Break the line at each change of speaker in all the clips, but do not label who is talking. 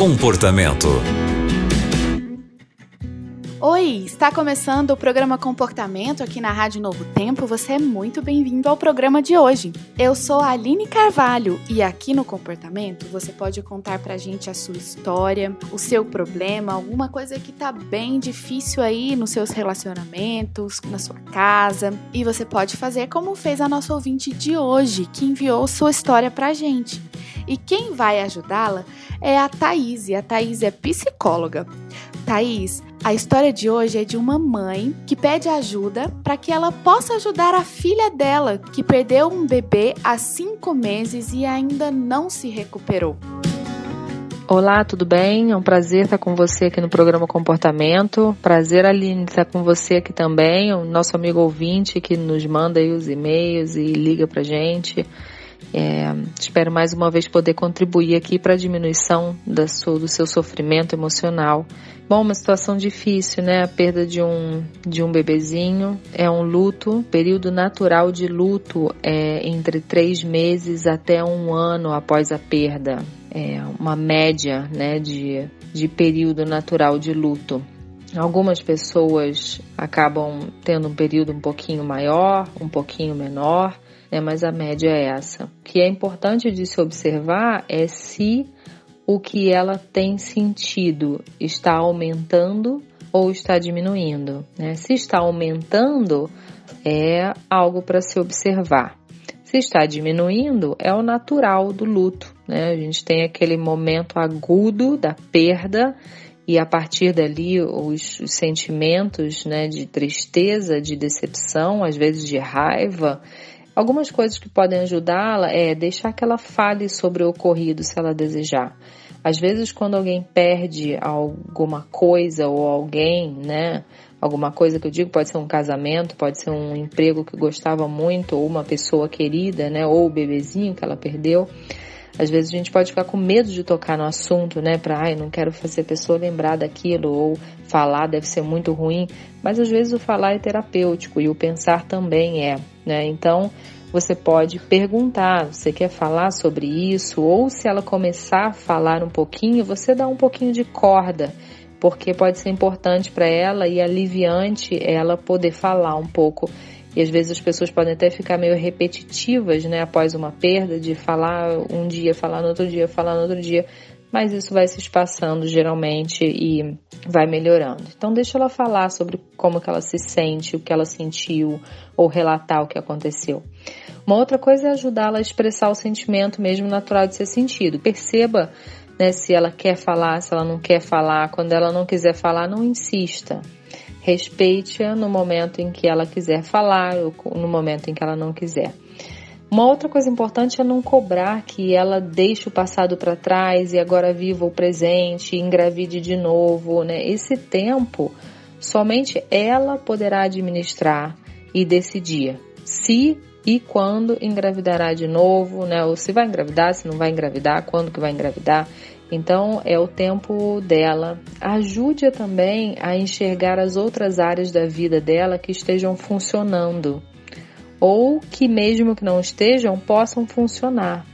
Comportamento.
Oi, está começando o programa Comportamento aqui na Rádio Novo Tempo. Você é muito bem-vindo ao programa de hoje. Eu sou a Aline Carvalho e aqui no Comportamento você pode contar pra gente a sua história, o seu problema, alguma coisa que tá bem difícil aí nos seus relacionamentos, na sua casa. E você pode fazer como fez a nossa ouvinte de hoje, que enviou sua história pra gente. E quem vai ajudá-la é a Thaís. E a Thaís é psicóloga. Thaís, a história de hoje é de uma mãe que pede ajuda para que ela possa ajudar a filha dela, que perdeu um bebê há cinco meses e ainda não se recuperou.
Olá, tudo bem? É um prazer estar com você aqui no programa Comportamento. Prazer, Aline, estar com você aqui também, o nosso amigo ouvinte que nos manda aí os e-mails e liga pra gente. É, espero mais uma vez poder contribuir aqui para a diminuição da sua, do seu sofrimento emocional. Bom, uma situação difícil, né? A perda de um, de um bebezinho é um luto. Período natural de luto é entre três meses até um ano após a perda. É uma média, né, de, de período natural de luto. Algumas pessoas acabam tendo um período um pouquinho maior, um pouquinho menor né? mas a média é essa. O que é importante de se observar é se o que ela tem sentido está aumentando ou está diminuindo. Né? Se está aumentando, é algo para se observar. Se está diminuindo, é o natural do luto. Né? A gente tem aquele momento agudo da perda e a partir dali os, os sentimentos né, de tristeza, de decepção, às vezes de raiva, Algumas coisas que podem ajudá-la é deixar que ela fale sobre o ocorrido se ela desejar. Às vezes, quando alguém perde alguma coisa ou alguém, né? Alguma coisa que eu digo pode ser um casamento, pode ser um emprego que gostava muito, ou uma pessoa querida, né? Ou o bebezinho que ela perdeu. Às vezes a gente pode ficar com medo de tocar no assunto, né? Para, ai, não quero fazer a pessoa lembrar daquilo, ou falar deve ser muito ruim. Mas às vezes o falar é terapêutico e o pensar também é, né? Então você pode perguntar, você quer falar sobre isso? Ou se ela começar a falar um pouquinho, você dá um pouquinho de corda, porque pode ser importante para ela e aliviante ela poder falar um pouco e às vezes as pessoas podem até ficar meio repetitivas, né, após uma perda, de falar um dia, falar no outro dia, falar no outro dia, mas isso vai se espaçando geralmente e vai melhorando. Então deixa ela falar sobre como que ela se sente, o que ela sentiu ou relatar o que aconteceu. Uma outra coisa é ajudá-la a expressar o sentimento mesmo natural de ser sentido. Perceba né, se ela quer falar, se ela não quer falar. Quando ela não quiser falar, não insista. Respeite-a no momento em que ela quiser falar ou no momento em que ela não quiser. Uma outra coisa importante é não cobrar que ela deixe o passado para trás e agora viva o presente, engravide de novo, né? Esse tempo somente ela poderá administrar e decidir se e quando engravidará de novo, né? Ou se vai engravidar, se não vai engravidar, quando que vai engravidar. Então é o tempo dela. Ajude-a também a enxergar as outras áreas da vida dela que estejam funcionando ou que mesmo que não estejam possam funcionar.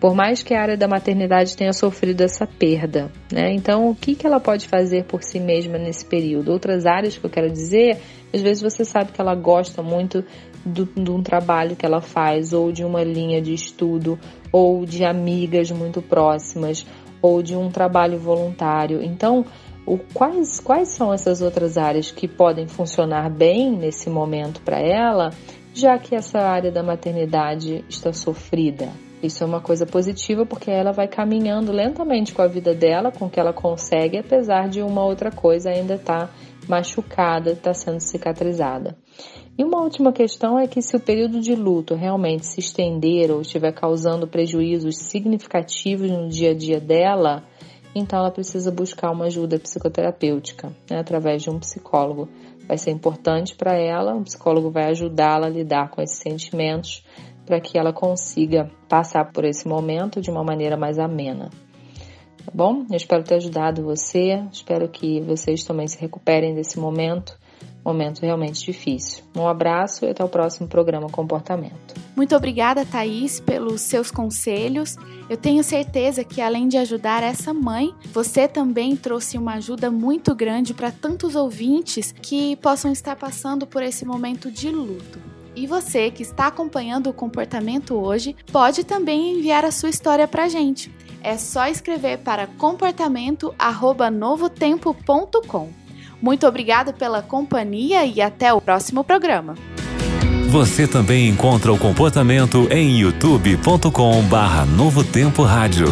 Por mais que a área da maternidade tenha sofrido essa perda, né? Então, o que, que ela pode fazer por si mesma nesse período? Outras áreas que eu quero dizer, às vezes você sabe que ela gosta muito do, de um trabalho que ela faz, ou de uma linha de estudo, ou de amigas muito próximas, ou de um trabalho voluntário. Então, o, quais, quais são essas outras áreas que podem funcionar bem nesse momento para ela, já que essa área da maternidade está sofrida? Isso é uma coisa positiva porque ela vai caminhando lentamente com a vida dela, com o que ela consegue, apesar de uma outra coisa ainda estar tá machucada, está sendo cicatrizada. E uma última questão é que se o período de luto realmente se estender ou estiver causando prejuízos significativos no dia a dia dela, então ela precisa buscar uma ajuda psicoterapêutica, né, através de um psicólogo. Vai ser importante para ela, um psicólogo vai ajudá-la a lidar com esses sentimentos para que ela consiga passar por esse momento de uma maneira mais amena. Tá bom? Eu espero ter ajudado você, espero que vocês também se recuperem desse momento momento realmente difícil. Um abraço e até o próximo programa Comportamento.
Muito obrigada, Thaís, pelos seus conselhos. Eu tenho certeza que, além de ajudar essa mãe, você também trouxe uma ajuda muito grande para tantos ouvintes que possam estar passando por esse momento de luto. E você que está acompanhando o comportamento hoje, pode também enviar a sua história para a gente. É só escrever para comportamento@novotempo.com. Muito obrigada pela companhia e até o próximo programa.
Você também encontra o comportamento em youtube.com/novotempo rádio.